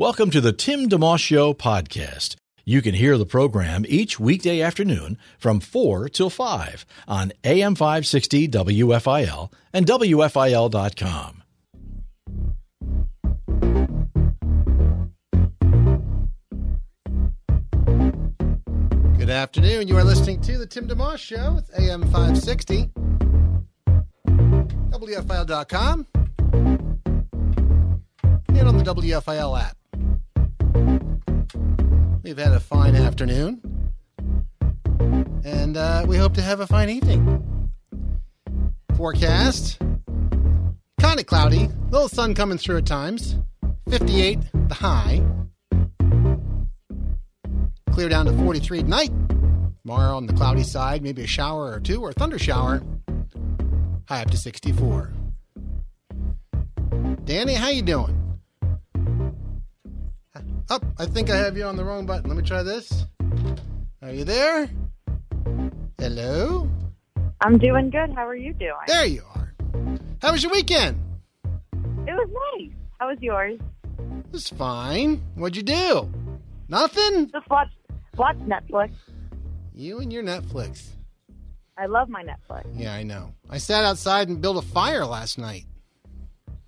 Welcome to the Tim DeMoss Show podcast. You can hear the program each weekday afternoon from 4 till 5 on AM 560 WFIL and WFIL.com. Good afternoon. You are listening to the Tim DeMoss Show with AM 560, WFIL.com, and on the WFIL app. We've had a fine afternoon, and uh, we hope to have a fine evening. Forecast kind of cloudy, little sun coming through at times. 58 the high. Clear down to 43 tonight. Tomorrow on the cloudy side, maybe a shower or two or a thunder shower. High up to 64. Danny, how you doing? Up, oh, I think I have you on the wrong button. Let me try this. Are you there? Hello? I'm doing good. How are you doing? There you are. How was your weekend? It was nice. How was yours? It was fine. What'd you do? Nothing? Just watch watch Netflix. You and your Netflix. I love my Netflix. Yeah, I know. I sat outside and built a fire last night.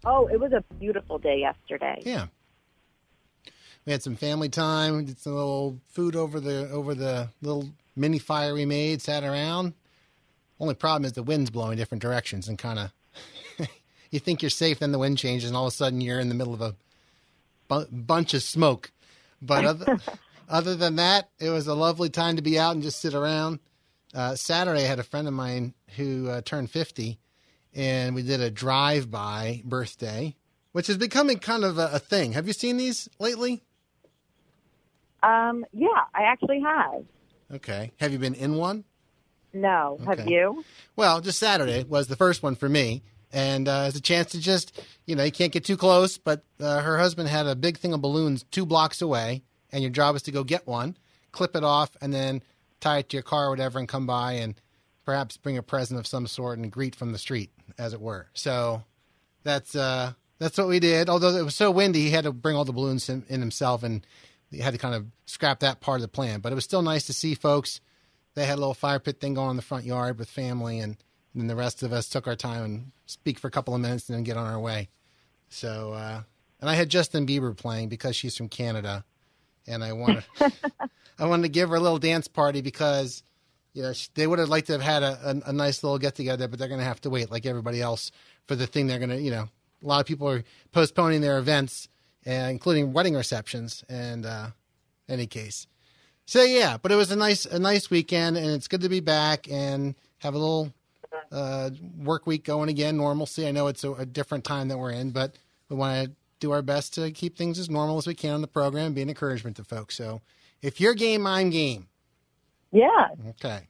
Oh, it was a beautiful day yesterday. Yeah. We had some family time. We did some little food over the over the little mini fire we made. Sat around. Only problem is the wind's blowing different directions and kind of. you think you're safe, then the wind changes, and all of a sudden you're in the middle of a bu- bunch of smoke. But other, other than that, it was a lovely time to be out and just sit around. Uh, Saturday, I had a friend of mine who uh, turned 50, and we did a drive by birthday, which is becoming kind of a, a, thing. Have you seen these lately? Um, yeah, I actually have. Okay. Have you been in one? No. Okay. Have you? Well, just Saturday was the first one for me. And uh, it's a chance to just, you know, you can't get too close, but uh, her husband had a big thing of balloons two blocks away and your job is to go get one, clip it off, and then tie it to your car or whatever, and come by and perhaps bring a present of some sort and greet from the street, as it were. So that's uh, that's what we did. Although it was so windy, he had to bring all the balloons in, in himself, and he had to kind of scrap that part of the plan. But it was still nice to see folks. They had a little fire pit thing going in the front yard with family, and then the rest of us took our time and speak for a couple of minutes and then get on our way. So, uh, and I had Justin Bieber playing because she's from Canada and I wanted I wanted to give her a little dance party because you know they would have liked to have had a, a, a nice little get together, but they're going to have to wait like everybody else for the thing they're going to you know a lot of people are postponing their events, including wedding receptions. And uh, any case, so yeah, but it was a nice a nice weekend, and it's good to be back and have a little uh, work week going again, normalcy. I know it's a, a different time that we're in, but we want to do our best to keep things as normal as we can on the program and be an encouragement to folks. So if you're game, I'm game. Yeah. Okay.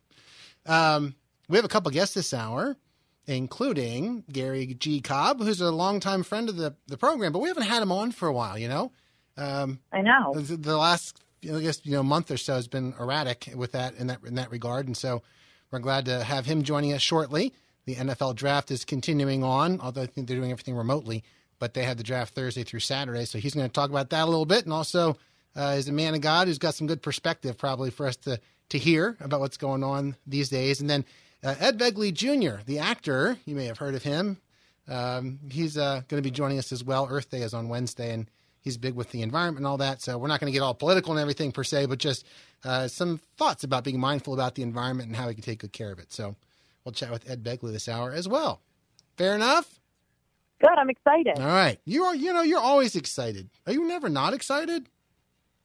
Um, we have a couple guests this hour, including Gary G. Cobb, who's a longtime friend of the, the program, but we haven't had him on for a while, you know? Um, I know. The, the last, I guess, you know, month or so has been erratic with that in that in that regard. And so we're glad to have him joining us shortly. The NFL draft is continuing on, although I think they're doing everything remotely but they had the draft Thursday through Saturday. So he's going to talk about that a little bit. And also, uh, is a man of God who's got some good perspective probably for us to, to hear about what's going on these days. And then uh, Ed Begley Jr., the actor, you may have heard of him. Um, he's uh, going to be joining us as well. Earth Day is on Wednesday, and he's big with the environment and all that. So we're not going to get all political and everything per se, but just uh, some thoughts about being mindful about the environment and how we can take good care of it. So we'll chat with Ed Begley this hour as well. Fair enough? Good. I'm excited. All right. You are. You know, you're always excited. Are you never not excited?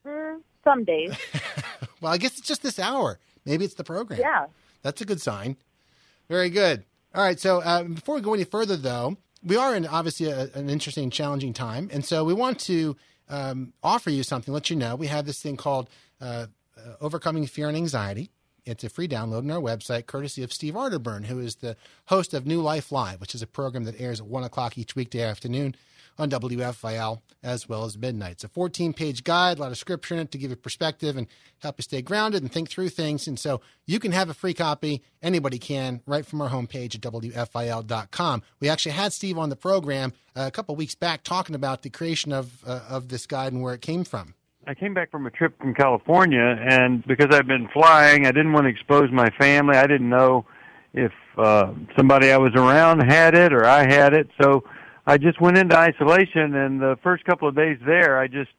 Mm, some days. well, I guess it's just this hour. Maybe it's the program. Yeah. That's a good sign. Very good. All right. So uh, before we go any further, though, we are in obviously a, an interesting, challenging time, and so we want to um, offer you something, let you know. We have this thing called uh, uh, Overcoming Fear and Anxiety. It's a free download on our website, courtesy of Steve Arterburn, who is the host of New Life Live, which is a program that airs at 1 o'clock each weekday afternoon on WFIL as well as midnight. It's a 14 page guide, a lot of scripture in it to give you perspective and help you stay grounded and think through things. And so you can have a free copy. Anybody can right from our homepage at WFIL.com. We actually had Steve on the program uh, a couple weeks back talking about the creation of, uh, of this guide and where it came from. I came back from a trip from California, and because I've been flying, I didn't want to expose my family. I didn't know if uh, somebody I was around had it or I had it, so I just went into isolation. And the first couple of days there, I just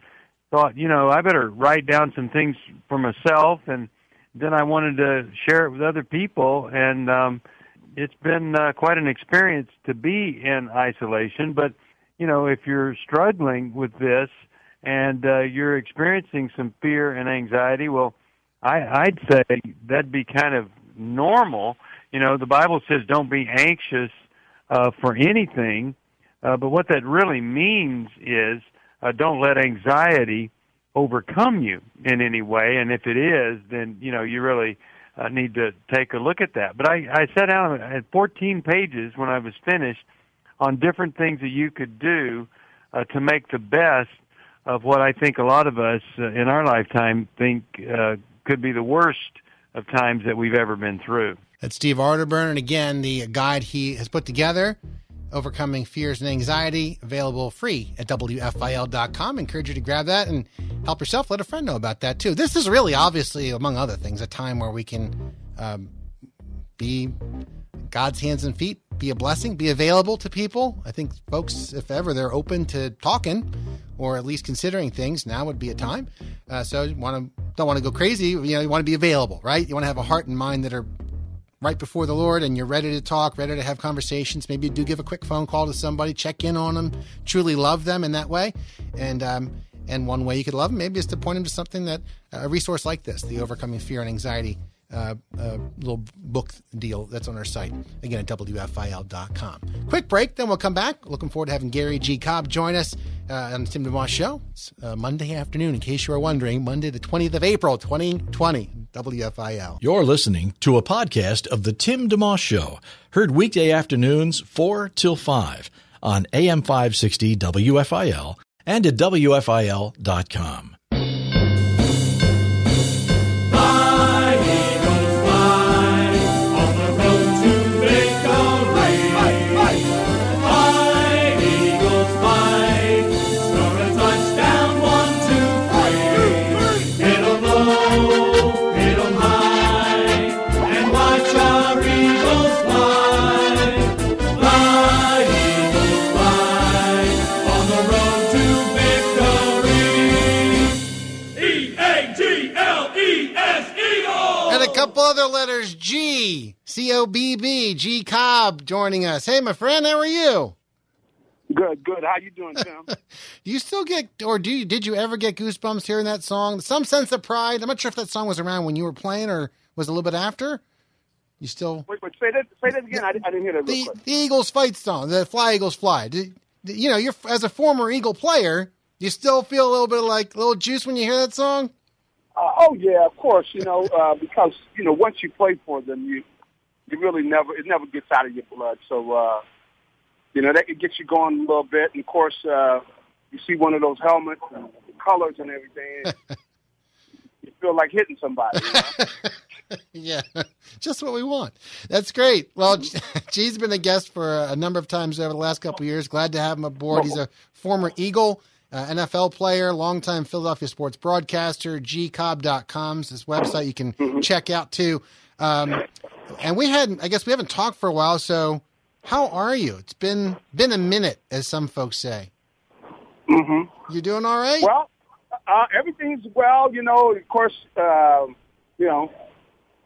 thought, you know, I better write down some things for myself, and then I wanted to share it with other people. And um, it's been uh, quite an experience to be in isolation. But you know, if you're struggling with this and uh, you're experiencing some fear and anxiety, well, I, I'd say that'd be kind of normal. You know, the Bible says don't be anxious uh, for anything, uh, but what that really means is uh, don't let anxiety overcome you in any way. And if it is, then you know you really uh, need to take a look at that. But I, I sat down at 14 pages when I was finished on different things that you could do uh, to make the best of what I think a lot of us uh, in our lifetime think uh, could be the worst of times that we've ever been through. That's Steve Arterburn, and again, the guide he has put together, Overcoming Fears and Anxiety, available free at WFIL.com. encourage you to grab that and help yourself. Let a friend know about that too. This is really, obviously, among other things, a time where we can um, be God's hands and feet, be a blessing, be available to people. I think folks, if ever they're open to talking or at least considering things, now would be a time. Uh, so want to don't want to go crazy. You know, you want to be available, right? You want to have a heart and mind that are right before the Lord, and you're ready to talk, ready to have conversations. Maybe you do give a quick phone call to somebody, check in on them, truly love them in that way, and. Um, and one way you could love them maybe is to point them to something that a resource like this, the Overcoming Fear and Anxiety uh, uh, little book deal that's on our site again at wfil.com. Quick break, then we'll come back. Looking forward to having Gary G. Cobb join us uh, on the Tim DeMoss Show. It's uh, Monday afternoon, in case you are wondering, Monday the 20th of April, 2020, WFIL. You're listening to a podcast of the Tim DeMoss Show, heard weekday afternoons 4 till 5 on AM 560 WFIL and at WFIL.com. couple other letters G, C O B B, G Cobb joining us. Hey, my friend, how are you? Good, good. How you doing, Tim? do you still get, or do you, did you ever get goosebumps hearing that song? Some sense of pride. I'm not sure if that song was around when you were playing or was a little bit after. You still wait, wait. Say that. Say that again. I, I didn't hear that. The, the, Eagles fight song, the Fly Eagles Fly. you know, you're as a former Eagle player, you still feel a little bit of like a little juice when you hear that song. Uh, oh yeah, of course. You know, uh, because you know once you play for them, you you really never it never gets out of your blood. So uh, you know that could get you going a little bit. And of course, uh, you see one of those helmets and colors and everything. you feel like hitting somebody. You know? yeah, just what we want. That's great. Well, G's been a guest for a number of times over the last couple of years. Glad to have him aboard. He's a former Eagle uh, NFL player, longtime Philadelphia sports broadcaster, gcobb.com is this website you can mm-hmm. check out too. Um, and we hadn't, I guess we haven't talked for a while. So how are you? It's been, been a minute, as some folks say. Mm-hmm. You doing all right? Well, uh, everything's well, you know, of course, uh, you know,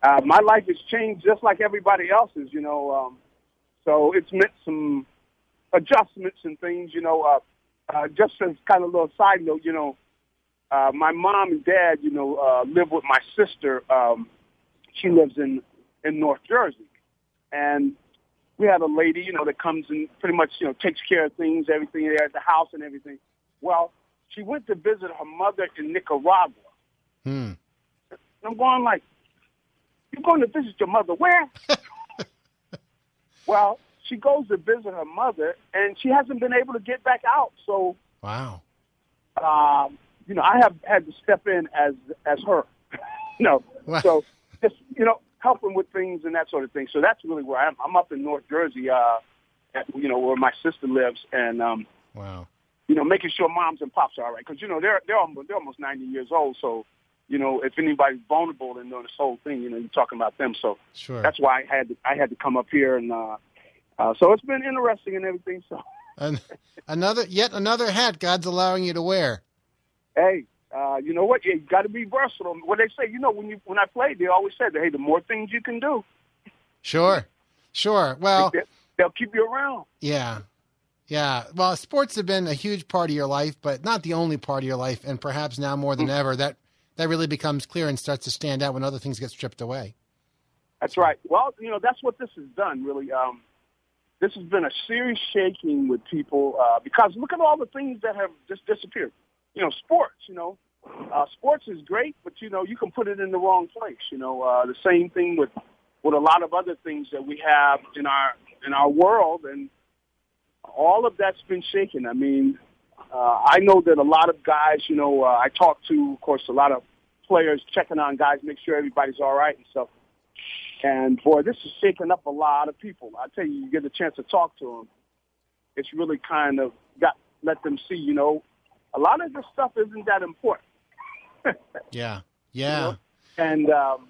uh, my life has changed just like everybody else's, you know, um, so it's meant some adjustments and things, you know, uh, uh, just as kind of a little side note, you know, uh, my mom and dad, you know, uh, live with my sister. Um, she lives in in North Jersey, and we have a lady, you know, that comes and pretty much, you know, takes care of things, everything there at the house and everything. Well, she went to visit her mother in Nicaragua. Hmm. And I'm going like, you're going to visit your mother where? well, she goes to visit her mother, and she hasn't been able to get back out. So, Wow. um, you know, I have had to step in as as her. you know, Wow. so just you know, helping with things and that sort of thing. So that's really where I'm. I'm up in North Jersey, uh, at, you know, where my sister lives, and um, Wow. you know, making sure moms and pops are all right because you know they're they're almost, they're almost 90 years old. So, you know, if anybody's vulnerable in this whole thing, you know, you're talking about them. So Sure. that's why I had to, I had to come up here, and uh, uh, so it's been interesting and everything. So, An- another yet another hat God's allowing you to wear. hey, uh, you know what? You got to be versatile. What they say, you know, when you when I played, they always said, hey, the more things you can do, Sure. Sure. Well, they, they'll keep you around. yeah. Yeah. Well, sports have been a huge part of your life, but not the only part of your life, and perhaps now more than ever that that really becomes clear and starts to stand out when other things get stripped away. That's right. Well, you know, that's what this has done, really. Um, this has been a serious shaking with people uh, because look at all the things that have just disappeared. You know, sports, you know, uh, sports is great, but, you know, you can put it in the wrong place. You know, uh, the same thing with, with a lot of other things that we have in our, in our world. And all of that's been shaken. I mean, uh, I know that a lot of guys, you know, uh, I talk to, of course, a lot of players checking on guys, make sure everybody's all right and stuff. And boy, this is shaking up a lot of people. I tell you, you get a chance to talk to them. It's really kind of got let them see, you know, a lot of this stuff isn't that important. Yeah. Yeah. know? and um,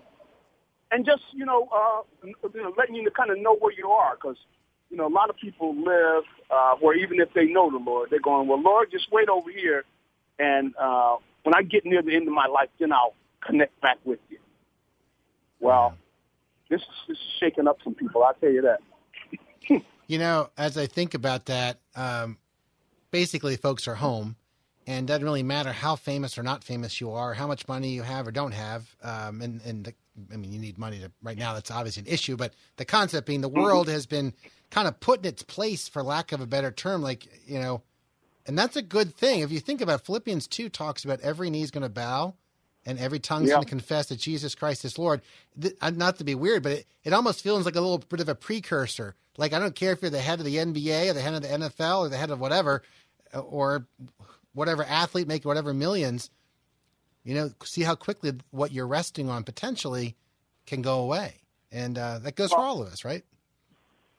and just you know, uh, you know, letting you kind of know where you are, because you know a lot of people live uh, where even if they know the Lord, they're going, well, Lord, just wait over here, and uh, when I get near the end of my life, then I'll connect back with you. Well, this is, this is shaking up some people. I'll tell you that. You know, as I think about that, um, basically, folks are home, and doesn't really matter how famous or not famous you are, how much money you have or don't have. Um, and and the, I mean, you need money to right now. That's obviously an issue, but the concept being the world has been kind of put in its place, for lack of a better term. Like you know, and that's a good thing. If you think about it, Philippians two talks about every knee is going to bow. And every tongue's Yeah. going to confess that Jesus Christ is Lord. Th- uh, not to be weird, but it, it almost feels like a little bit of a precursor. Like I don't care if you're the head of the NBA or the head of the NFL or the head of whatever, uh, or whatever athlete making whatever millions. You know, see how quickly what you're resting on potentially can go away, and uh, that goes for all of us, right?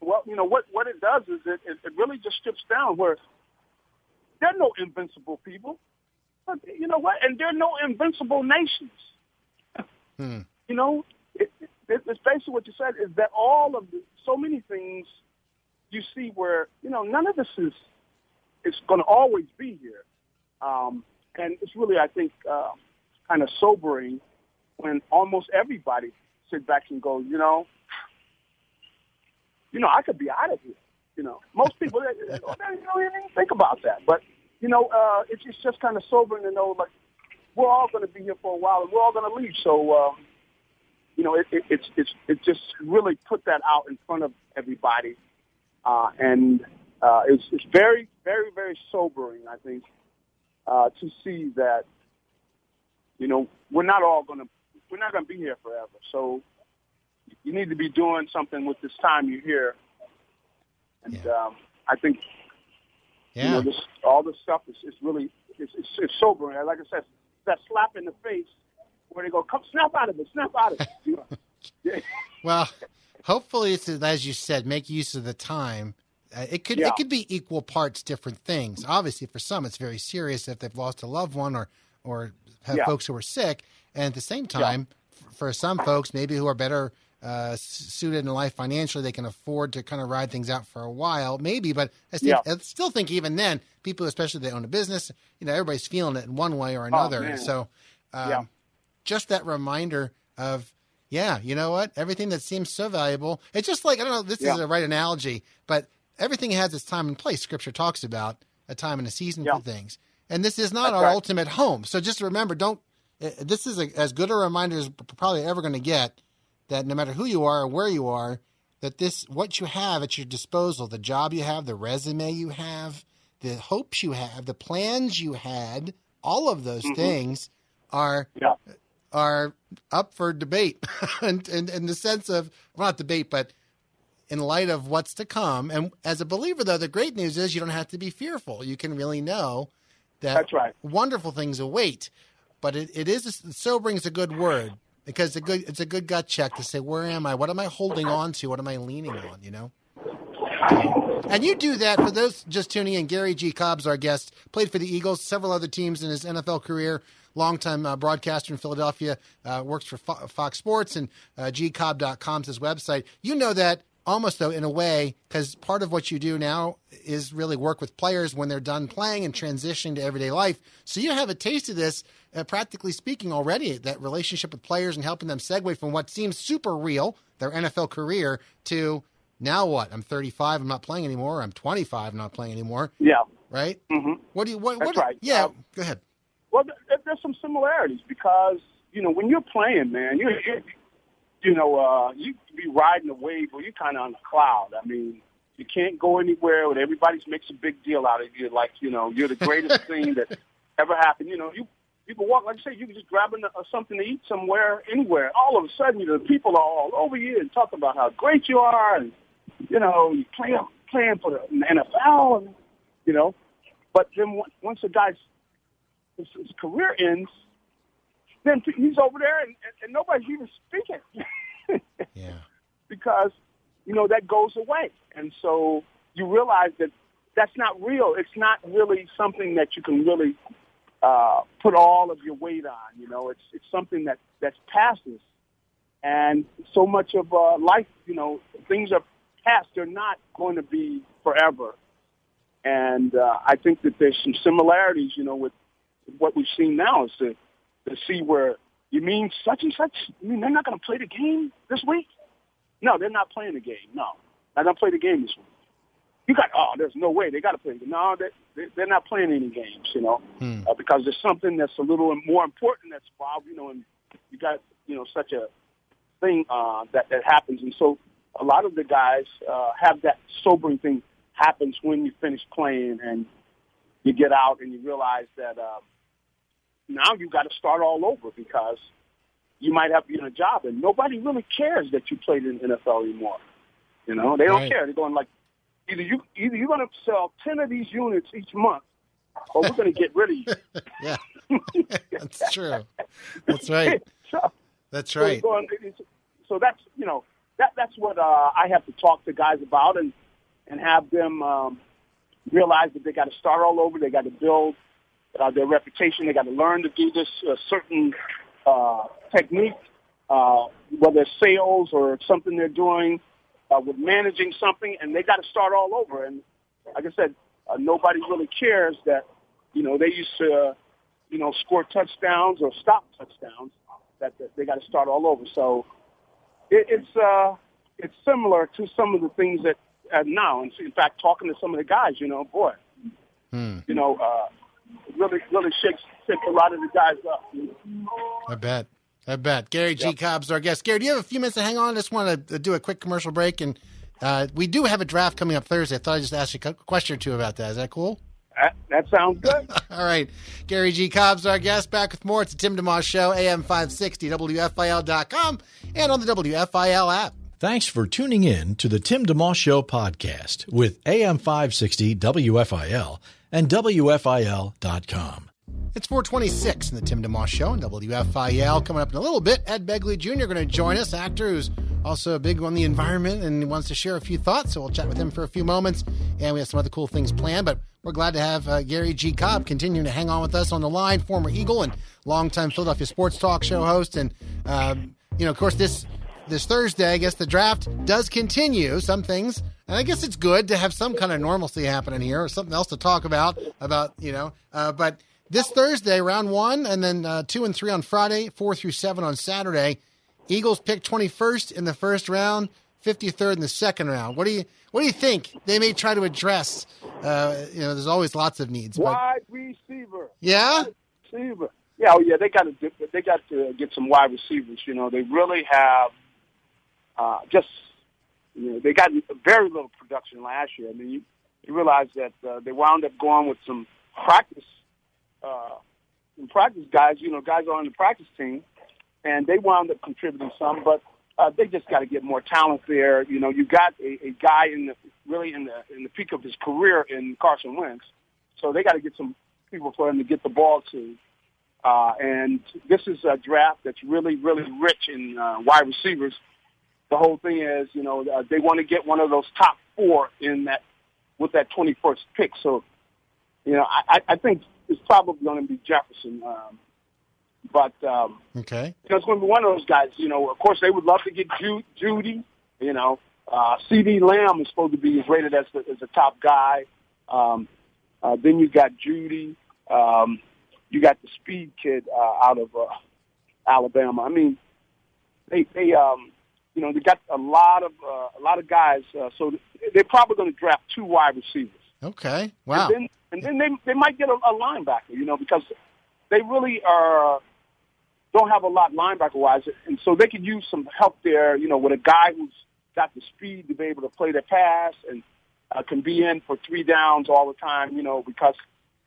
Well, you know what what it does is it, it, it really just strips down where there are no invincible people. But you know what? And there are no invincible nations. Hmm. You know, it, it, it's basically what you said is that all of the, so many things you see where you know none of this is is going to always be here, um, and it's really I think uh, kind of sobering when almost everybody sit back and go, you know, you know, I could be out of here. You know, most people they, they don't even think about that. But you know, uh, it's, it's just kind of sobering to know, like, we're all going to be here for a while, and we're all going to leave. So, um, you know, it, it, it's it's it just really put that out in front of everybody, uh, and uh, it's it's very very very sobering. I think uh, to see that, you know, we're not all going to we're not going to be here forever. So you need to be doing something with this time you're here. And um, I think Yeah. you know this all this stuff is, is really it's, it's, it's sobering. Like I said, that slap in the face where they go, "Come snap out of it, snap out of it." You know? yeah. Well, hopefully it's as you said, make use of the time. Uh, it could Yeah. it could be equal parts different things. Obviously, for some, it's very serious if they've lost a loved one or or have Yeah. folks who are sick. And at the same time, f- for some folks, maybe who are better uh, suited in life financially, they can afford to kind of ride things out for a while, maybe. But I, think, Yeah. I still think even then, people, especially if they own a business, you know, everybody's feeling it in one way or another. Oh, so, um, Yeah. just that reminder of yeah, you know what? Everything that seems so valuable. It's just like I don't know. This is Yeah. a right analogy, but everything has its time and place. Scripture talks about a time and a season Yeah. for things, and this is not That's our right. ultimate home. So just remember, don't. uh, This is a, as good a reminder as probably ever going to get. That no matter who you are or where you are, that this what you have at your disposal, the job you have, the resume you have, the hopes you have, the plans you had, all of those Mhm. things are Yeah. are up for debate, and in, the sense of well, not debate, but in light of what's to come. And as a believer, though, the great news is you don't have to be fearful. You can really know that That's right. wonderful things await. But it, it is is a good word because it's a good it's a good gut check to say where am I? What am I holding on to? What am I leaning on? You know. And you do that for those just tuning in. Gary G. Cobb's our guest. Played for the Eagles, several other teams in his NFL career. Longtime uh, broadcaster in Philadelphia. Uh, works for Fo- Fox Sports and uh, gcobb.com's his website. You know that almost though in a way because part of what you do now is really work with players when they're done playing and transitioning to everyday life. So you have a taste of this, uh, practically speaking, already. That relationship with players and helping them segue from what seems super real, their NFL career, to now what? I'm 35. I'm not playing anymore. I'm 25. I'm not playing anymore. Yeah. Right? hmm What do you? What? That's what right. Yeah. Um, go ahead. Well, th- th- there's some similarities because you know when you're playing, man, you you you know uh, you be riding a wave where you're kind of on a cloud. I mean, you can't go anywhere, and everybody makes a big deal out of you, like you know you're the greatest thing that ever happened. You know, you you can walk, like I say, you can just grab a, uh, something to eat somewhere, anywhere. All of a sudden, you know, people are all over you and talk about how great you are, and you know, you play playing for the NFL, and you know. But then on- once the guy's his, his career ends, then he's over there and, and, nobody's even speaking Yeah. because you know that goes away, and so you realize that that's not real. It's not really something that you can really uh, put all of your weight on. You know, it's it's something that that's passes, and so much of uh, life, you know, things are past. They're not going to be forever, and uh, I think that there's some similarities, you know, with what we've seen now is to to see where you mean such and such. You mean they're not going to play the game this week? No, they're not playing the game. No, they're not play the game this week. You got oh, there's no way they got to play. No, they they- they're not playing any games. You know, Hmm. uh, because there's something that's a little more important that's involved. You know, and you got you know such a thing uh, that that happens, and so a lot of the guys uh, have that sobering thing happens when you finish playing and you get out and you realize that uh, now you got to start all over because you might have been in a job and nobody really cares that you played in the NFL anymore. You know, they don't Right. care. They're going like either you either you're going to sell ten of these units each month, or we're going to get rid of you. Yeah. That's true. That's right. so, That's so right. going- so that's you know that that's what uh, I have to talk to guys about and and have them um, realize that they got to start all over. They got to build uh, their reputation. They got to learn to do this uh, certain uh, technique, uh, whether it's sales or something they're doing uh, with managing something, and they got to start all over. And like I said, uh, nobody really cares that you know they used to uh, you know score touchdowns or stop touchdowns. That, that they got to start all over. So it, it's uh, it's similar to some of the things that uh, now. And in fact, talking to some of the guys, you know, boy, Hmm. you know, uh, really really shakes shakes a lot of the guys up. I bet. I bet. Gary G. Cobb's our guest. Gary, do you have a few minutes to hang on? I just want to do a quick commercial break. And uh, we do have a draft coming up Thursday. I thought I'd just ask you a question or two about that. Is that cool? That, that sounds good. All right. Gary G. Cobb's our guest. Back with more. It's the Tim DeMoss Show, AM 560, WFIL.com, and on the WFIL app. Thanks for tuning in to the Tim DeMoss Show podcast with AM 560 WFIL and WFIL.com. It's 426 in the Tim DeMoss Show and WFIL. Coming up in a little bit, Ed Begley Jr. going to join us, actor who's also a big on the environment and wants to share a few thoughts. So we'll chat with him for a few moments. And we have some other cool things planned, but we're glad to have uh, Gary G. Cobb continuing to hang on with us on the line, former Eagle and longtime Philadelphia sports talk show host. And, um, you know, of course, this this Thursday, I guess the draft does continue. Some things, and I guess it's good to have some kind of normalcy happening here, or something else to talk about. About you know, uh, but this Thursday, round one, and then uh, two and three on Friday, four through seven on Saturday. Eagles pick twenty first in the first round, fifty third in the second round. What do you What do you think they may try to address? Uh, you know, there's always lots of needs. But Wide receiver. yeah, receiver. Yeah, oh yeah, they got to they got to get some wide receivers. You know, they really have uh, just you know they got very little production last year. I mean, you you realize that uh, they wound up going with some practice, uh, some practice guys. You know, guys on the practice team, and they wound up contributing some, but uh, they just got to get more talent there. You know, you got a, a guy in the really in the in the peak of his career in Carson Wentz, so they got to get some people for him to get the ball to. Uh, and this is a draft that's really, really rich in uh, wide receivers. The whole thing is, you know, uh, they want to get one of those top four in that with that 21st pick. So, you know, I, I think it's probably going to be Jefferson. Um, but um, Okay. you know, it's going to be one of those guys. You know, of course, they would love to get Ju- Jeudy. You know, uh, CeeDee Lamb is supposed to be rated as the, as a top guy. Um, uh, then you got Jeudy. Um, you got the speed kid uh, out of uh, Alabama. I mean, they they um, you know they got a lot of uh, a lot of guys. Uh, so they're probably going to draft two wide receivers. Okay. Wow. And then, and then they they might get a, a linebacker, you know, because they really are don't have a lot linebacker wise, and so they could use some help there, you know, with a guy who's got the speed to be able to play the pass and uh, can be in for three downs all the time, you know, because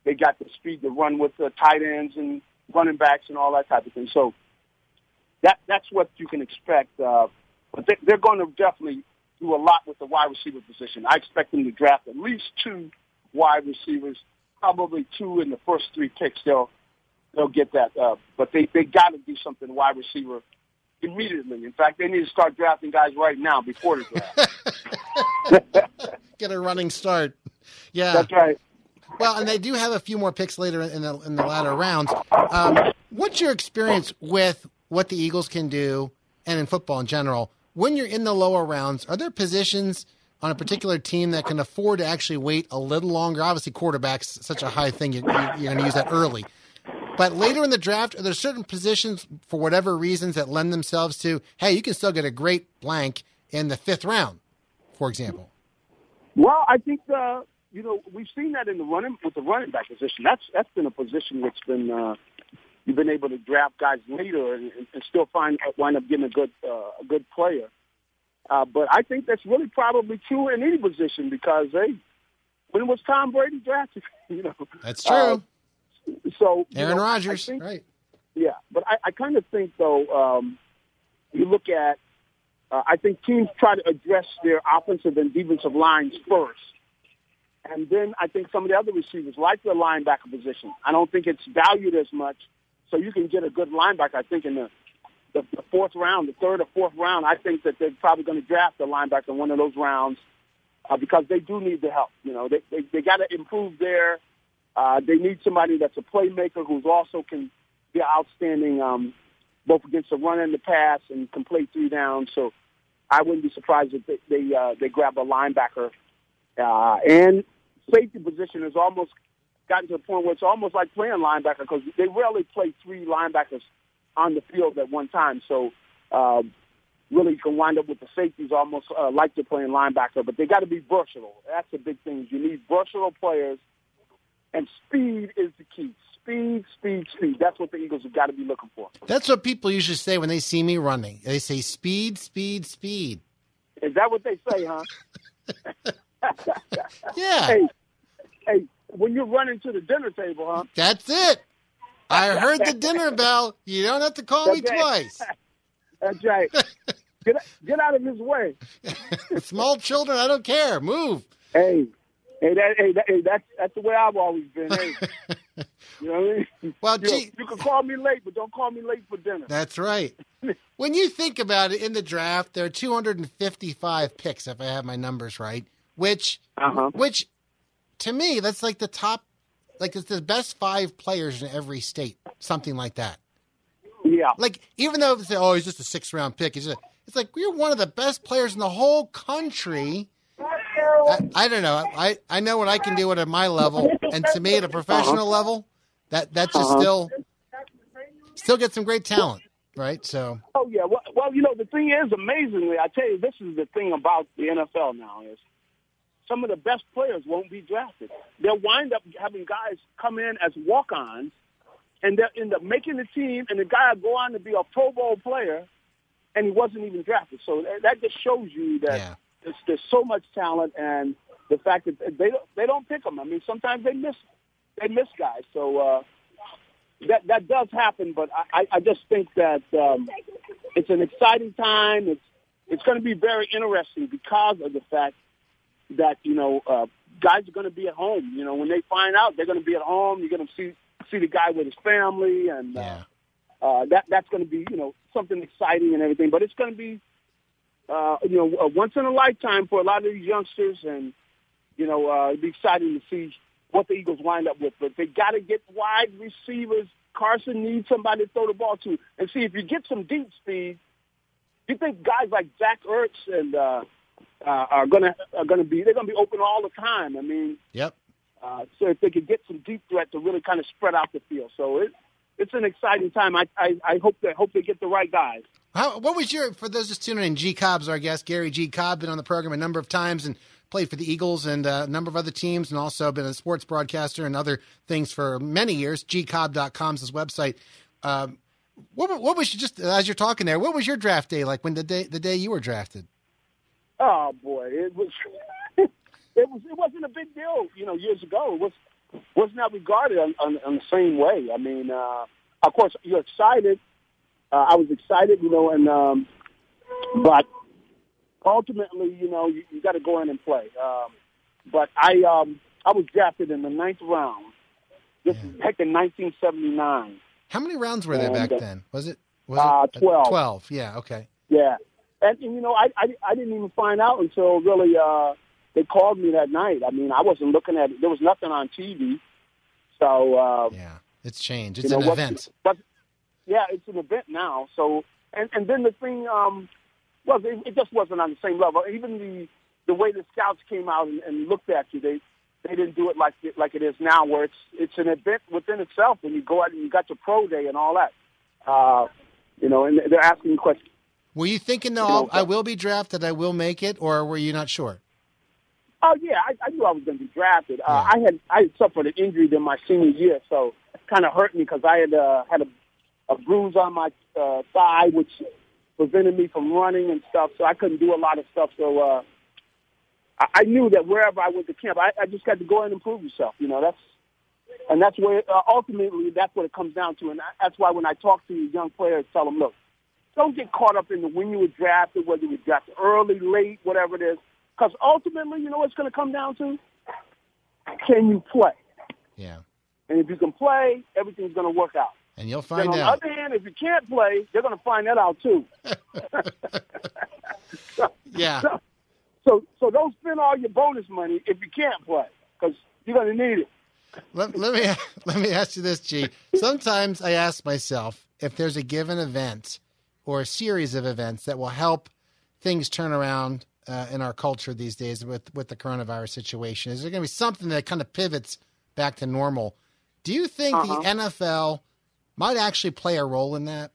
they got the speed to run with the tight ends and running backs and all that type of thing. So that that's what you can expect. Uh, but they, they're going to definitely do a lot with the wide receiver position. I expect them to draft at least two wide receivers, probably two in the first three picks. They'll they'll get that. Uh, but they they got to do something wide receiver immediately. In fact, they need to start drafting guys right now before the draft. Get a running start. Yeah. That's right. Well, and they do have a few more picks later in the in the latter rounds. Um, what's your experience with what the Eagles can do, and in football in general, when you're in the lower rounds? Are there positions on a particular team that can afford to actually wait a little longer? Obviously, quarterbacks such a high thing; you, you're going to use that early. But later in the draft, are there certain positions for whatever reasons that lend themselves to? Hey, you can still get a great blank in the fifth round, for example. Well, I think uh, you know we've seen that in the running with the running back position. That's that's been a position that's been uh, you've been able to draft guys later and, and still find wind up getting a good uh, a good player. Uh, but I think that's really probably true in any position because hey, when was Tom Brady drafted? you know, That's true. Uh, so you Aaron know, I- I Rodgers, think- right? yeah, but I, I kind of think though, um, you look at, uh, I think teams try to address their offensive and defensive lines first, and then I think some of the other receivers, like the linebacker position, I don't think it's valued as much. So you can get a good linebacker. I think in the the, the fourth round, the third or fourth round, I think that they're probably going to draft a linebacker in one of those rounds uh, because they do need the help. You know, they they, they got to improve there. Uh, they need somebody that's a playmaker who's also can be outstanding um, both against the run and the pass and play three downs. So I wouldn't be surprised if they they, uh, they grab a linebacker. Uh, and safety position has almost gotten to the point where it's almost like playing linebacker because they rarely play three linebackers on the field at one time. So uh, really you can wind up with the safeties almost uh, like they're playing linebacker, but they got to be versatile. That's the big thing. You need versatile players, and speed is the key. Speed, speed, speed. That's what the Eagles have got to be looking for. That's what people usually say when they see me running. They say speed, speed, speed. Is that what they say, huh? Yeah, hey, hey, when you're running to the dinner table, huh? that's it. I heard the dinner bell. You don't have to call me twice. That's right. Get get out of his way. Small children, I don't care. Move. Hey, hey, that, hey, that, hey, that's that's the way I've always been. Hey, you know what I mean? Well, you, gee- you can call me late, but don't call me late for dinner. That's right. When you think about it, in the draft, there are 255 picks, if I have my numbers right. Which, Uh-huh. which, to me, that's like the top, like it's the best five players in every state, something like that. Yeah, Like even though they say, "Oh, he's just a six round pick," it's, just, it's like we're one of the best players in the whole country. I, I don't know. I, I know what I can do at my level, and to me, at a professional level, that that's just Uh-huh. still still get some great talent, right? So Oh yeah. Well, well, you know the thing is, amazingly, I tell you, this is the thing about the NFL now is some of the best players won't be drafted. They'll wind up having guys come in as walk-ons, and they'll end up making the team, and the guy will go on to be a Pro Bowl player, and he wasn't even drafted. So that- just shows you that Yeah. there's, there's so much talent, and the fact that they don't they don't pick them. I mean, sometimes they miss they miss guys. So uh, that that does happen, but I, I just think that um, it's an exciting time. It's it's going to be very interesting because of the fact that you know uh, guys are going to be at home. You know, when they find out they're going to be at home, you're going to see see the guy with his family, and Yeah. uh, uh, that that's going to be you know something exciting and everything. But it's going to be uh, you know a once in a lifetime for a lot of these youngsters, and you know uh, it'd be exciting to see what the Eagles wind up with. But they got to get wide receivers. Carson needs somebody to throw the ball to, and see if you get some deep speed. You think guys like Zach Ertz and uh, uh, are gonna are gonna be they're gonna be open all the time. I mean, Yep. uh, so if they could get some deep threat to really kind of spread out the field, so it it's an exciting time. I I, I hope they hope they get the right guys. How, what was your for those just tuning in? G Cobb's our guest. Gary G Cobb been on the program a number of times and played for the Eagles and uh, a number of other teams, and also been a sports broadcaster and other things for many years. GCobb.com's his website. Um, what, what was just as you're talking there? What was your draft day like when the day the day you were drafted? Oh boy, it was it was it wasn't a big deal, you know, years ago. It was was not regarded on, on, on the same way. I mean, uh, of course, you're excited. Uh, I was excited, you know, and um, but ultimately, you know, you, you got to go in and play. Um, but I um, I was drafted in the ninth round. This is back in 1979. How many rounds were there And, back uh, then? Was it was uh, it 12. Twelve. Yeah. Okay. Yeah, and, and you know, I, I I didn't even find out until really uh, they called me that night. I mean, I wasn't looking at it. There was nothing on TV, so uh, Yeah. It's changed. you It's know an what- event. But yeah, it's an event now. So and and then the thing, um, well, it, it just wasn't on the same level. Even the the way the scouts came out and, and looked at you, they they didn't do it like it, like it is now, where it's it's an event within itself. When you go out and you got your pro day and all that, uh, you know, and they're asking questions. Were you thinking though You know, I will be drafted, I will make it, or were you not sure? Oh yeah, I, I knew I was going to be drafted. Uh, I had I had suffered an injury in my senior year, so it kind of hurt me because I had uh, had a, a bruise on my uh, thigh, which prevented me from running and stuff. So I couldn't do a lot of stuff. So uh, I, I knew that wherever I went to camp, I, I just got to go in and prove yourself. You know, that's and that's where uh, ultimately that's what it comes down to. And I- that's why when I talk to young players, tell them, look, don't get caught up in the when you were drafted, whether you drafted early, late, whatever it is. Because ultimately, you know what's going to come down to? Can you play? Yeah. And if you can play, everything's going to work out. And you'll Then find on out. the other hand, if you can't play, they're going to find that out too. Yeah. So, so, so don't spend all your bonus money if you can't play, because you're going to need it. Let, let me let me ask you this, G. Sometimes I ask myself if there's a given event or a series of events that will help things turn around uh, in our culture these days with with the coronavirus situation. Is there going to be something that kind of pivots back to normal? Do you think Uh-huh. the NFL might actually play a role in that?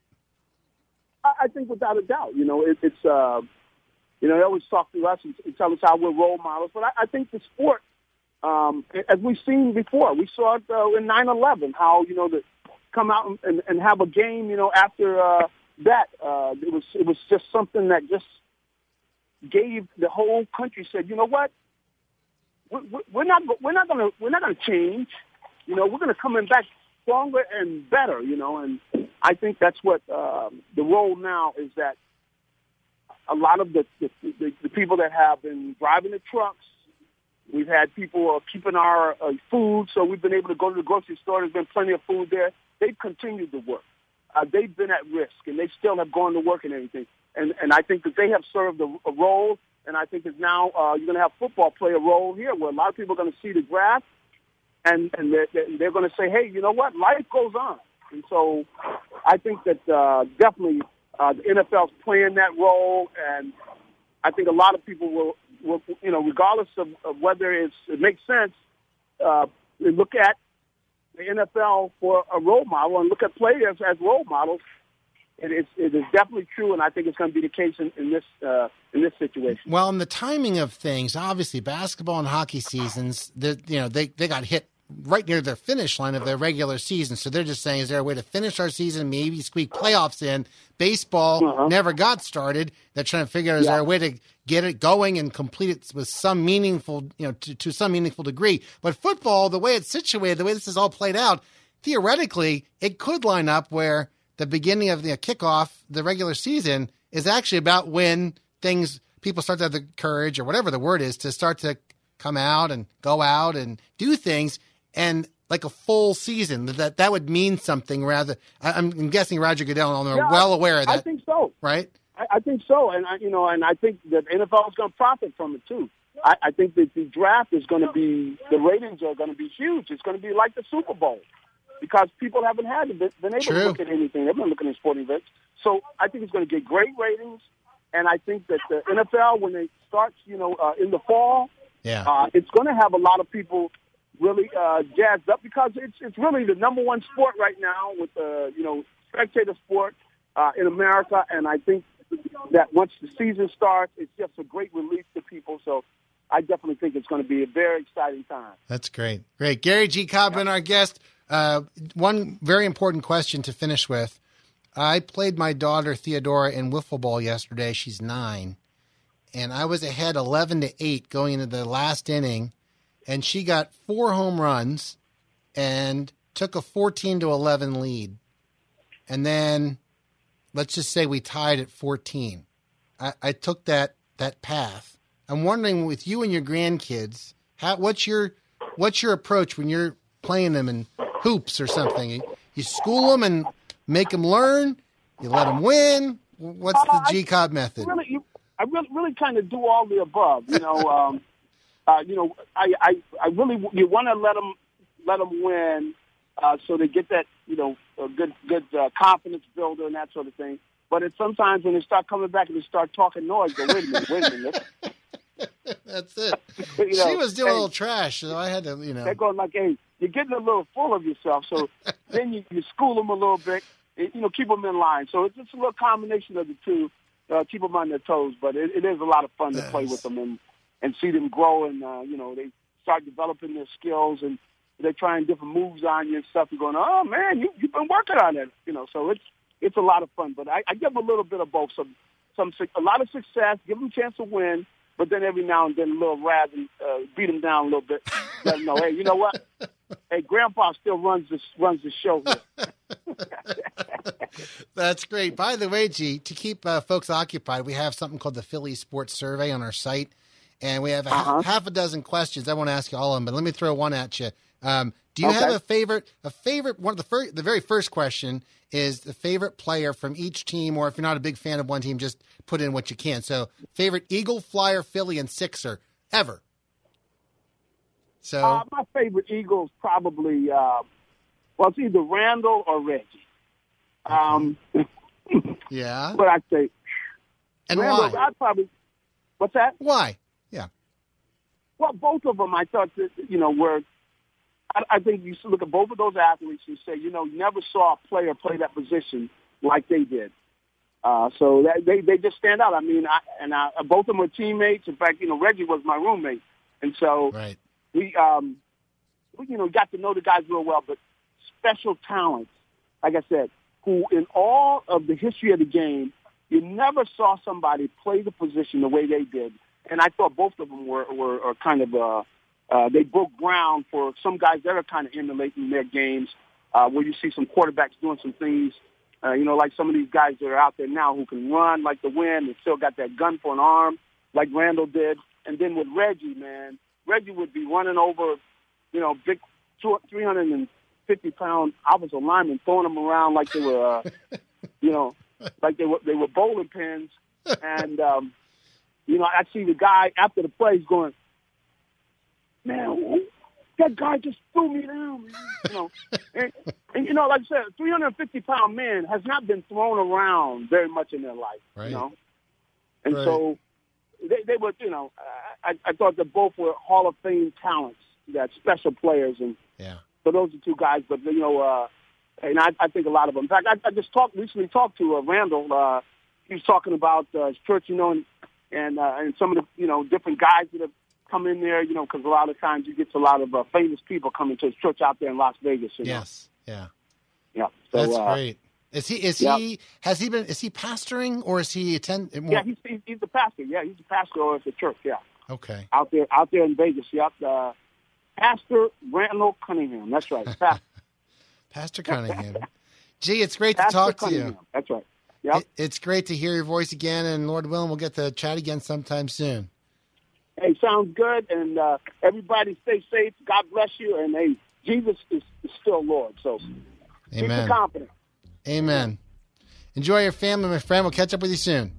I, think without a doubt, you know, it, it's, uh, you know, they always talk to us and, and tell us how we're role models, but I, I think the sport, um, as we've seen before, we saw it uh, in 9/11, how you know the come out and, and, and have a game, you know, after uh, that, uh, it was it was just something that just gave the whole country said, you know what, we- we- we're not we're not gonna we're not gonna change, you know, we're gonna come in back stronger and better, you know, and I think that's what um, the role now is that a lot of the, the, the, the people that have been driving the trucks, we've had people uh, keeping our uh, food, so we've been able to go to the grocery store. There's been plenty of food there. They've continued to work. Uh, they've been at risk, and they still have gone to work and everything. And and I think that they have served a, a role. And I think that now uh, you're going to have football play a role here, where a lot of people are going to see the draft, and and they're, they're- going to say, hey, you know what? Life goes on. And so I think that uh, definitely uh, the NFL's playing that role, and I think a lot of people will, will you know, regardless of, of whether it's, it makes sense, uh, look at the NFL for a role model and look at players as role models. It is, it is definitely true, and I think it's going to be the case in, in this uh, in this situation. Well, in the timing of things, obviously basketball and hockey seasons, you know they they got hit right near the finish line of their regular season. So they're just saying, is there a way to finish our season, maybe squeak playoffs in? Baseball Uh-huh. never got started. They're trying to figure out is there a way to get it going and complete it with some meaningful, you know, to, to some meaningful degree. But football, the way it's situated, the way this is all played out, theoretically, it could line up where the beginning of the kickoff, the regular season, is actually about when things people start to have the courage or whatever the word is to start to come out and go out and do things and like a full season that that would mean something rather I, I'm guessing Roger Goodell and are Yeah, well aware of that I think so. right I, I think so, and I, you know, and I think that NFL is going to profit from it too. I, I think that the draft is going to be the ratings are going to be huge. It's going to be like the Super Bowl because people haven't had been, been able True. to look at anything. They've been looking at sporting events, so I think it's going to get great ratings. And I think that the NFL, when it starts, you know, uh, in the fall, yeah uh, it's going to have a lot of people really uh, jazzed up because it's it's really the number one sport right now with the you know spectator sport uh, in America, and I think that once the season starts, it's just a great relief to people. So I definitely think it's going to be a very exciting time. That's great. Great. Gary G. Cobban, our guest. Uh, one very important question to finish with. I played my daughter Theodora in wiffle ball yesterday. She's nine. And I was ahead 11 to 8 going into the last inning. And she got four home runs and took a 14 to 11 lead. And then let's just say we tied at 14. I, I took that, that path. I'm wondering with you and your grandkids, how, what's your what's your approach when you're playing them in hoops or something? You, you school them and make them learn. You let them win. What's the Uh, G Cobb method? Really, you, I really, really kind of do all the above. You know, um, uh, you know, I, I, I really, you want to let them, let them win, uh, so they get that, you know, a good, good uh, confidence builder and that sort of thing. But it's sometimes when they start coming back and they start talking noise, go, wait a minute, wait a minute. That's it. You know, she was doing hey, a little trash, so I had to, you know. They're going like, hey, you're getting a little full of yourself. So then you, you school them a little bit, and, you know, keep them in line. So it's just a little combination of the two, uh, keep them on their toes. But it, it is a lot of fun to play Yes. with them and, and see them grow and, uh, you know, they start developing their skills and they're trying different moves on you and stuff. You're going, oh, man, you, you've been working on it. You know, so it's, it's a lot of fun. But I, I give them a little bit of both. Some, some, a lot of success, give them a chance to win. But then every now and then a little razz and uh, beat them down a little bit. Let them know, hey, you know what? Hey, Grandpa still runs this runs the show here. That's great. By the way, G, to keep uh, folks occupied, we have something called the Philly Sports Survey on our site, and we have Uh-huh. half a dozen questions. I won't ask you all of them, but let me throw one at you. Um, do you have a favorite? A favorite? One of the first, the very first question is the favorite player from each team, or if you're not a big fan of one team, just put in what you can. So, favorite Eagle, Flyer, Philly, and Sixer ever. So, Uh, my favorite Eagles probably, uh, well, it's either Randall or Reggie. Um, yeah, but I'd say and Randall. why? I'd probably. What's that? Why? Well, both of them, I thought that you know were. I, I think you should look at both of those athletes and say, you know, you never saw a player play that position like they did. Uh, so that, they they just stand out. I mean, I, and I, both of them were teammates. In fact, you know, Reggie was my roommate, and so right. we, um, we, you know, got to know the guys real well. But special talents, like I said, who in all of the history of the game, you never saw somebody play the position the way they did. And I thought both of them were were, are kind of uh, uh, they broke ground for some guys that are kind of emulating their games, uh, where you see some quarterbacks doing some things. Uh, you know, like some of these guys that are out there now who can run like the wind and still got that gun for an arm, like Randall did. And then with Reggie, man, Reggie would be running over, you know, big two- 350 pound offensive linemen, throwing them around like they were, uh, you know, like they were they were bowling pins. And um, you know, I see the guy after the play going, man, that guy just threw me down. Man. You know, and, and you know, like I said, 350 pound man has not been thrown around very much in their life. Right. You know, and Right. so they, they were, you know, I, I thought that both were Hall of Fame talents, that special players, and Yeah. so those are two guys. But you know, uh, and I, I think a lot of them. In fact, I, I just talked recently talked to uh, Randall. Uh, he was talking about uh, his church, you know, and and, uh, and some of the you know different guys that have come in there, you know, because a lot of times you get a lot of uh, famous people coming to his church out there in Las Vegas. You know? Yes. Yeah. Yeah. So, That's uh, great. Is he? Is Yep. he? Has he been? Is he pastoring or is he attend? More, Yeah, he's, he's he's the pastor. Yeah, he's the pastor of the church. Yeah, okay. out there out there in Vegas. Yep. Uh, pastor Randall Cunningham. That's right. Pastor, Pastor Cunningham. Gee, it's great to Pastor talk to you. That's right. Yep. It, it's great to hear your voice again, and Lord willing, we'll get to chat again sometime soon. Hey, sounds good. And uh, everybody stay safe. God bless you. And hey, Jesus is, is still Lord. So Amen. the confidence. Amen. Enjoy your family, my friend. We'll catch up with you soon.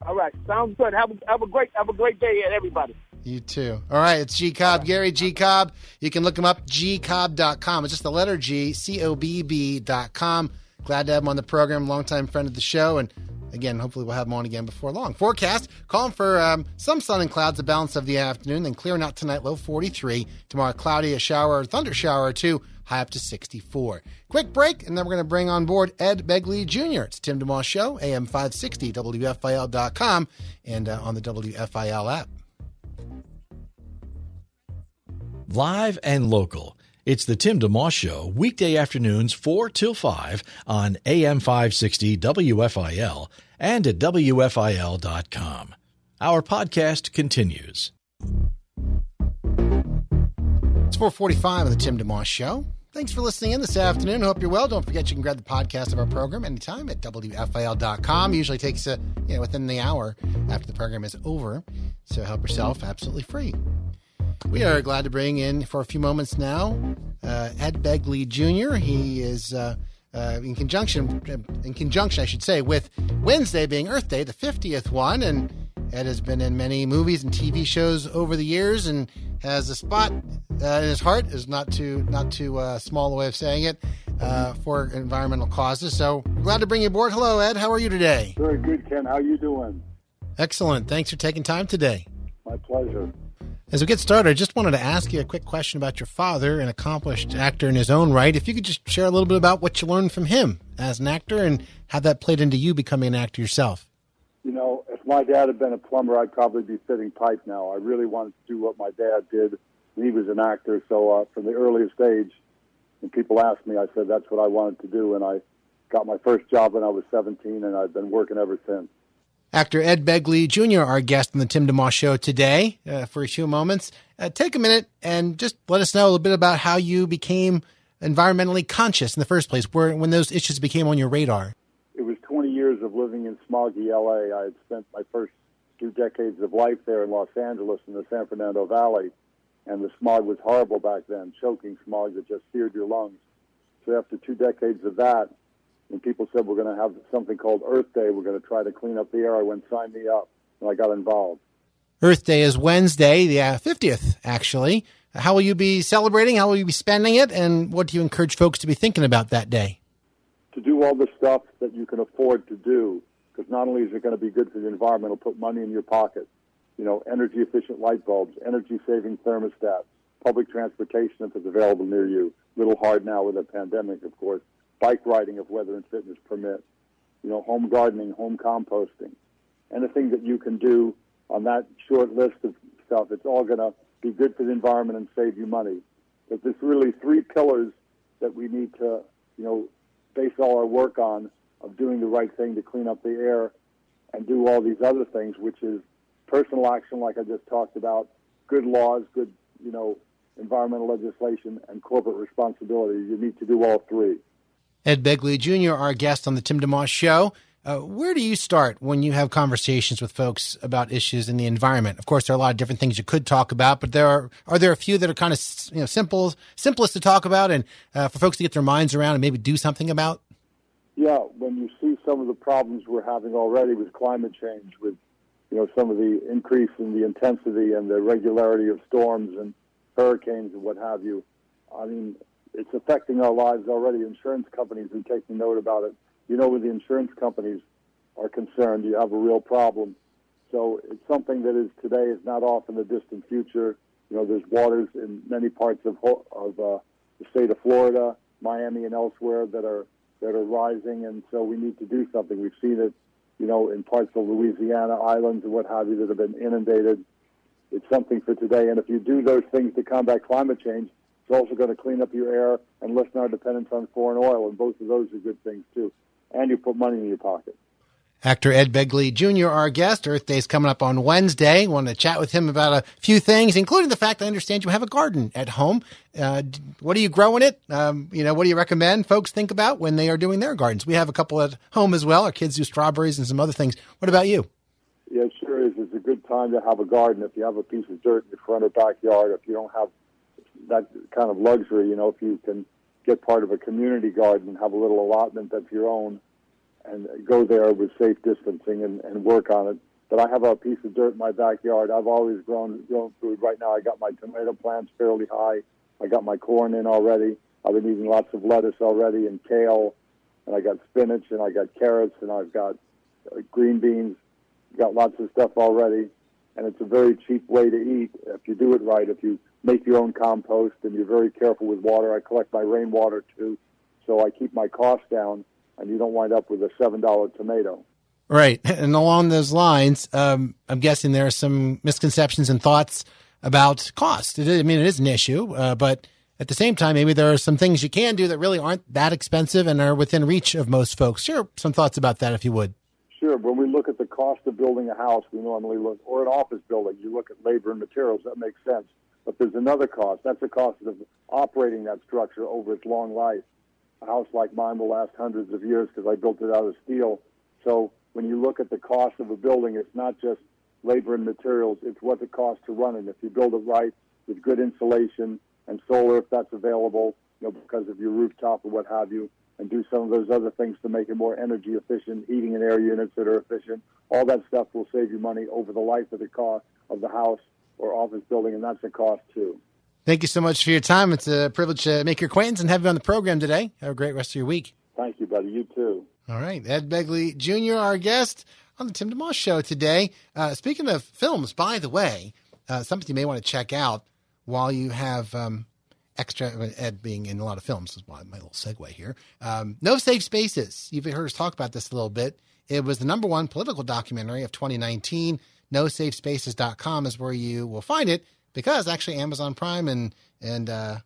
All right. Sounds good. Have a, have a great have a great day, everybody. You too. All right, it's G Cobb, Gary G Cobb. You can look him up, gcobb.com. It's just the letter G, C O B B.com. Glad to have him on the program, longtime friend of the show. And again, hopefully we'll have him on again before long. Forecast calling for um, some sun and clouds the balance of the afternoon, then clearing out tonight, low 43. Tomorrow, cloudy, a shower, or thunder shower or two, high up to 64. Quick break, and then we're going to bring on board Ed Begley Jr. It's Tim DeMoss Show, AM 560, WFIL.com, and uh, on the WFIL app. Live and local. It's the Tim DeMoss Show, weekday afternoons 4 till 5 on AM 560 WFIL and at WFIL.com. Our podcast continues. It's 445 of the Tim DeMoss Show. Thanks for listening in this afternoon. Hope you're well. Don't forget you can grab the podcast of our program anytime at WFIL.com. Usually takes a, you know, within the hour after the program is over. So help yourself absolutely free. We are glad to bring in for a few moments now uh, Ed Begley Jr. He is uh, uh, in conjunction, in conjunction, I should say, with Wednesday being Earth Day, the 50th one, and Ed has been in many movies and TV shows over the years, and has a spot uh, in his heart is not too not too uh, small a way of saying it uh, for environmental causes. So glad to bring you aboard. Hello, Ed. How are you today? Very good, Ken. How you doing? Excellent. Thanks for taking time today. My pleasure. As we get started, I just wanted to ask you a quick question about your father, an accomplished actor in his own right. If you could just share a little bit about what you learned from him as an actor and how that played into you becoming an actor yourself. You know, if my dad had been a plumber, I'd probably be fitting pipe now. I really wanted to do what my dad did. He was an actor, so uh, from the earliest age, when people asked me, I said that's what I wanted to do, and I got my first job when I was 17, and I've been working ever since. Actor Ed Begley Jr., our guest on the Tim DeMoss Show today, uh, for a few moments. Uh, take a minute and just let us know a little bit about how you became environmentally conscious in the first place, where when those issues became on your radar. It was 20 years of living in smoggy LA. I had spent my first two decades of life there in Los Angeles in the San Fernando Valley, and the smog was horrible back then, choking smog that just seared your lungs. So after two decades of that, when people said we're going to have something called Earth Day, we're going to try to clean up the air, I went, sign me up, and I got involved. Earth Day is Wednesday, the uh, 50th, actually. How will you be celebrating? How will you be spending it? And what do you encourage folks to be thinking about that day? To do all the stuff that you can afford to do, because not only is it going to be good for the environment, it'll put money in your pocket. You know, energy efficient light bulbs, energy saving thermostats, public transportation if it's available near you. A little hard now with the pandemic, of course. Bike riding if weather and fitness permit. You know, home gardening, home composting. Anything that you can do on that short list of stuff, it's all going to be good for the environment and save you money. But there's really three pillars that we need to, you know, base all our work on of doing the right thing to clean up the air and do all these other things, which is personal action, like I just talked about, good laws, good, you know, environmental legislation, and corporate responsibility. You need to do all three. Ed Begley Jr., our guest on the Tim DeMoss Show. Uh, where do you start when you have conversations with folks about issues in the environment? Of course, there are a lot of different things you could talk about, but there are are there a few that are kind of you know simple, simplest to talk about, and uh, for folks to get their minds around and maybe do something about. Yeah, when you see some of the problems we're having already with climate change, with you know some of the increase in the intensity and the regularity of storms and hurricanes and what have you, I mean, it's affecting our lives already. Insurance companies are taking note about it. You know, where the insurance companies are concerned, you have a real problem. So it's something that is today is not off in the distant future. You know, there's waters in many parts of of uh, the state of Florida, Miami, and elsewhere that are that are rising, and so we need to do something. We've seen it, you know, in parts of Louisiana islands and what have you that have been inundated. it's something for today. And if you do those things to combat climate change, it's also going to clean up your air and lessen our dependence on foreign oil. And both of those are good things too. And you put money in your pocket. Actor Ed Begley Jr., our guest. Earth Day's coming up on Wednesday. Want to chat with him about a few things, including the fact I understand you have a garden at home. Uh, what are you growing it? Um, you know, what do you recommend folks think about when they are doing their gardens? We have a couple at home as well. Our kids do strawberries and some other things. What about you? Yeah, it sure is. It's a good time to have a garden if you have a piece of dirt in your front or backyard. If you don't have that kind of luxury, you know, if you can get part of a community garden have a little allotment that's your own and go there with safe distancing and, and work on it. But I have a piece of dirt in my backyard. I've always grown grown food. Right now, I got my tomato plants fairly high. I got my corn in already. I've been eating lots of lettuce already and kale, and I got spinach and I got carrots and I've got uh, green beans. Got lots of stuff already, and it's a very cheap way to eat if you do it right. If you make your own compost and you're very careful with water. I collect my rainwater too, so I keep my costs down and you don't wind up with a seven dollar tomato. Right, and along those lines, um, I'm guessing there are some misconceptions and thoughts about cost. Is, I mean, it is an issue, uh, but at the same time, maybe there are some things you can do that really aren't that expensive and are within reach of most folks. Sure, some thoughts about that, if you would. Sure. When we look at the cost of building a house, we normally look, or an office building, you look at labor and materials. That makes sense. But there's another cost. That's the cost of operating that structure over its long life a house like mine will last hundreds of years because I built it out of steel. So when you look at the cost of a building, it's not just labor and materials, it's what it costs to run it. If you build it right with good insulation and solar, if that's available, you know, because of your rooftop or what have you, and do some of those other things to make it more energy efficient, heating and air units that are efficient, all that stuff will save you money over the life of the cost of the house or office building, and that's a cost too. Thank you so much for your time. It's a privilege to make your acquaintance and have you on the program today. Have a great rest of your week. Thank you, buddy. You too. All right. Ed Begley Jr., our guest on the Tim DeMoss Show today. Uh, speaking of films, by the way, uh, something you may want to check out while you have um, extra, Ed being in a lot of films is my, my little segue here. Um, no Safe Spaces. You've heard us talk about this a little bit. It was the number one political documentary of 2019. NoSafeSpaces.com is where you will find it because actually Amazon Prime and and uh,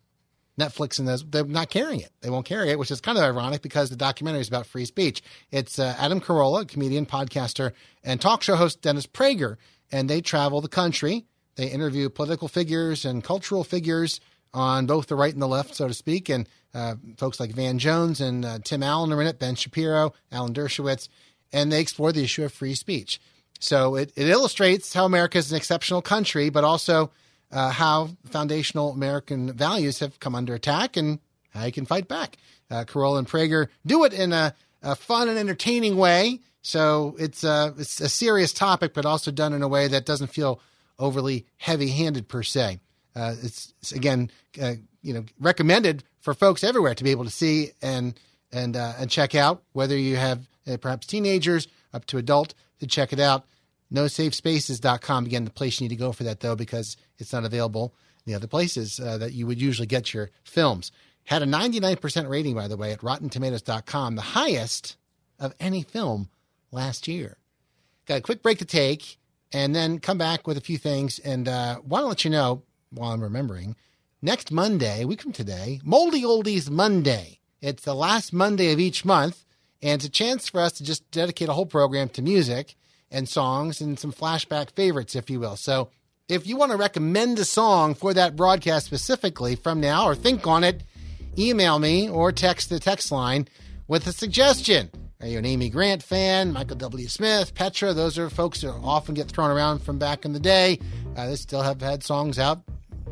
Netflix and those they're not carrying it. They won't carry it, which is kind of ironic because the documentary is about free speech. It's uh, Adam Carolla, comedian, podcaster, and talk show host Dennis Prager, and they travel the country. They interview political figures and cultural figures on both the right and the left, so to speak, and uh, folks like Van Jones and uh, Tim Allen are in it, Ben Shapiro, Alan Dershowitz, and they explore the issue of free speech. So it, it illustrates how America is an exceptional country, but also uh, how foundational American values have come under attack and how you can fight back. Uh, Carolla and Prager do it in a, a fun and entertaining way. So it's a, it's a serious topic, but also done in a way that doesn't feel overly heavy handed per se. Uh, it's, it's, again, uh, you know, recommended for folks everywhere to be able to see and and uh, and check out. Whether you have uh, perhaps teenagers up to adult to check it out. NoSafeSpaces.com. Again, the place you need to go for that, though, because it's not available in the other places uh, that you would usually get your films. Had a 99% rating, by the way, at RottenTomatoes.com, the highest of any film last year. Got a quick break to take and then come back with a few things. And uh, want to let you know, while I'm remembering, next Monday, week from today, Moldy Oldies Monday. It's the last Monday of each month, and it's a chance for us to just dedicate a whole program to music and songs and some flashback favorites, if you will. So if you want to recommend a song for that broadcast specifically from now or think on it, email me or text the text line with a suggestion. Are you an Amy Grant fan? Michael W. Smith, Petra? Those are folks that often get thrown around from back in the day. Uh, they still have had songs out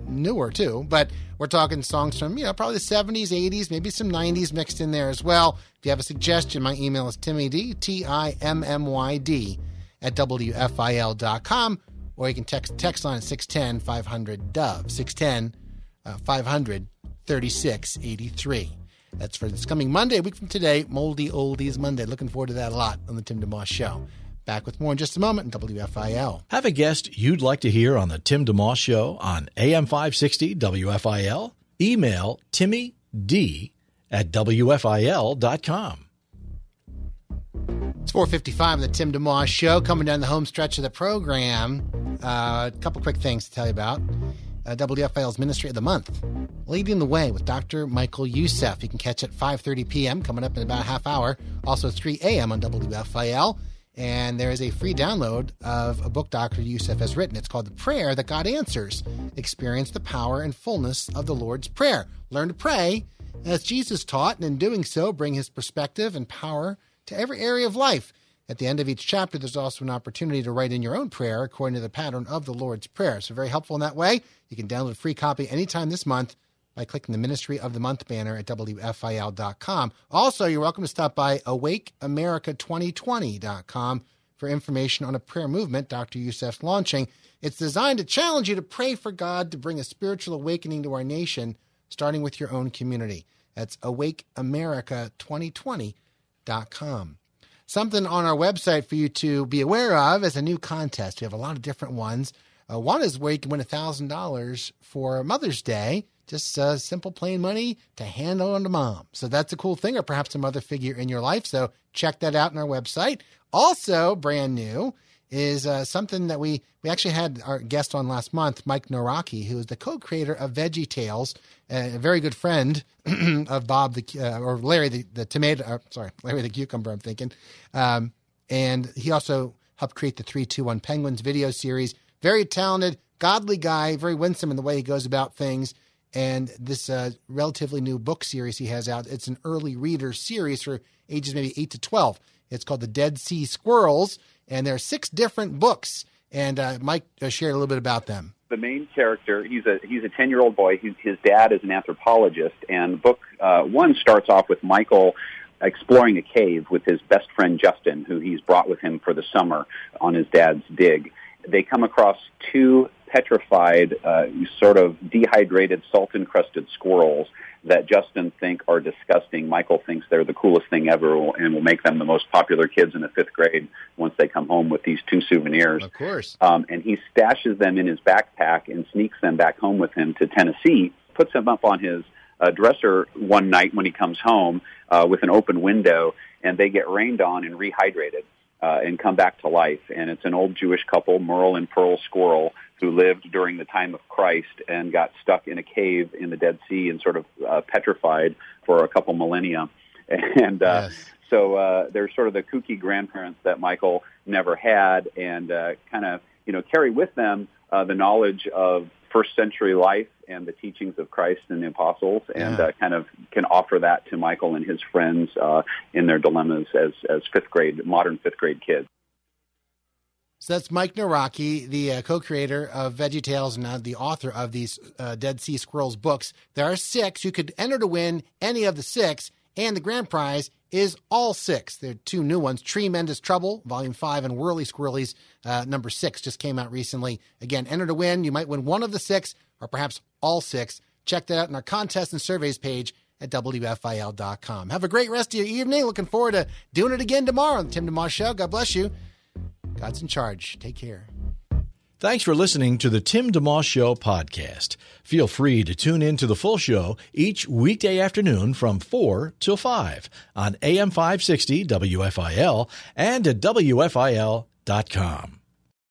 newer too, but we're talking songs from, you know, probably the 70s, 80s, maybe some 90s mixed in there as well. If you have a suggestion, my email is timmyd, T I M M Y D, at WFIL.com, or you can text text line 610 500 Dove, 610 uh, 500 3683. That's for this coming Monday, a week from today, Moldy Oldies Monday. Looking forward to that a lot on the Tim DeMoss Show. Back with more in just a moment in WFIL. Have a guest you'd like to hear on the Tim DeMoss Show on AM 560 WFIL? Email Timmy D at WFIL.com. It's 455 of the Tim DeMoss Show, coming down the home stretch of the program. Uh, a couple quick things to tell you about. Uh, WFIL's Ministry of the Month, Leading the Way with Dr. Michael Youssef. You can catch it 5.30 p.m., coming up in about a half hour. Also 3 a.m. on WFIL. And there is a free download of a book Dr. Youssef has written. It's called The Prayer That God Answers. Experience the power and fullness of the Lord's Prayer. Learn to pray as Jesus taught, and in doing so, bring his perspective and power to every area of life. At the end of each chapter, there's also an opportunity to write in your own prayer according to the pattern of the Lord's Prayer. So, very helpful in that way. You can download a free copy anytime this month by clicking the Ministry of the Month banner at WFIL.com. Also, you're welcome to stop by AwakeAmerica2020.com for information on a prayer movement Dr. Youssef's launching. It's designed to challenge you to pray for God to bring a spiritual awakening to our nation, starting with your own community. That's AwakeAmerica2020.com. Something on our website for you to be aware of is a new contest. We have a lot of different ones. Uh, one is where you can win $1,000 for Mother's Day. Just uh, simple, plain money to hand on to mom. So that's a cool thing, or perhaps a mother figure in your life. So check that out on our website. Also, brand new is uh, something that we we actually had our guest on last month, Mike Nawrocki, who is the co-creator of Veggie Tales, a very good friend of Bob the uh, or Larry the, the tomato. Uh, sorry, Larry the cucumber. I'm thinking, um, and he also helped create the Three Two One Penguins video series. Very talented, godly guy, very winsome in the way he goes about things. And this uh, relatively new book series he has out, it's an early reader series for ages maybe 8 to 12. It's called The Dead Sea Squirrels, and there are six different books. And uh, Mike uh, shared a little bit about them. The main character, he's a he's a ten year old boy. He's, his dad is an anthropologist, and book uh, one starts off with Michael exploring a cave with his best friend Justin, who he's brought with him for the summer on his dad's dig. They come across two petrified, uh, sort of dehydrated, salt encrusted squirrels that Justin think are disgusting. Michael thinks they're the coolest thing ever and will make them the most popular kids in the fifth grade once they come home with these two souvenirs. Of course. Um, and he stashes them in his backpack and sneaks them back home with him to Tennessee, puts them up on his uh, dresser one night when he comes home uh, with an open window, and they get rained on and rehydrated. Uh, and come back to life. And it's an old Jewish couple, Merle and Pearl Squirrel, who lived during the time of Christ and got stuck in a cave in the Dead Sea and sort of uh, petrified for a couple millennia. And uh, Yes. so uh, they're sort of the kooky grandparents that Michael never had, and uh, kind of you know carry with them uh, the knowledge of first century life and the teachings of Christ and the apostles, and Yeah. uh, kind of can offer that to Michael and his friends uh, in their dilemmas as as fifth grade modern fifth grade kids. So that's Mike Nawrocki, the uh, co-creator of Veggie Tales and now the author of these uh, Dead Sea Squirrels books. There are six. You could enter to win any of the six, and the grand prize is all six. There are two new ones: Tremendous Trouble, Volume Five, and Whirly Squirrelies, uh, Number Six, just came out recently. Again, enter to win. You might win one of the six, or perhaps all six. Check that out in our contest and surveys page at WFIL.com. Have a great rest of your evening. Looking forward to doing it again tomorrow on the Tim DeMoss Show. God bless you. God's in charge. Take care. Thanks for listening to the Tim DeMoss Show podcast. Feel free to tune in to the full show each weekday afternoon from 4 till 5 on AM 560 WFIL and at WFIL.com.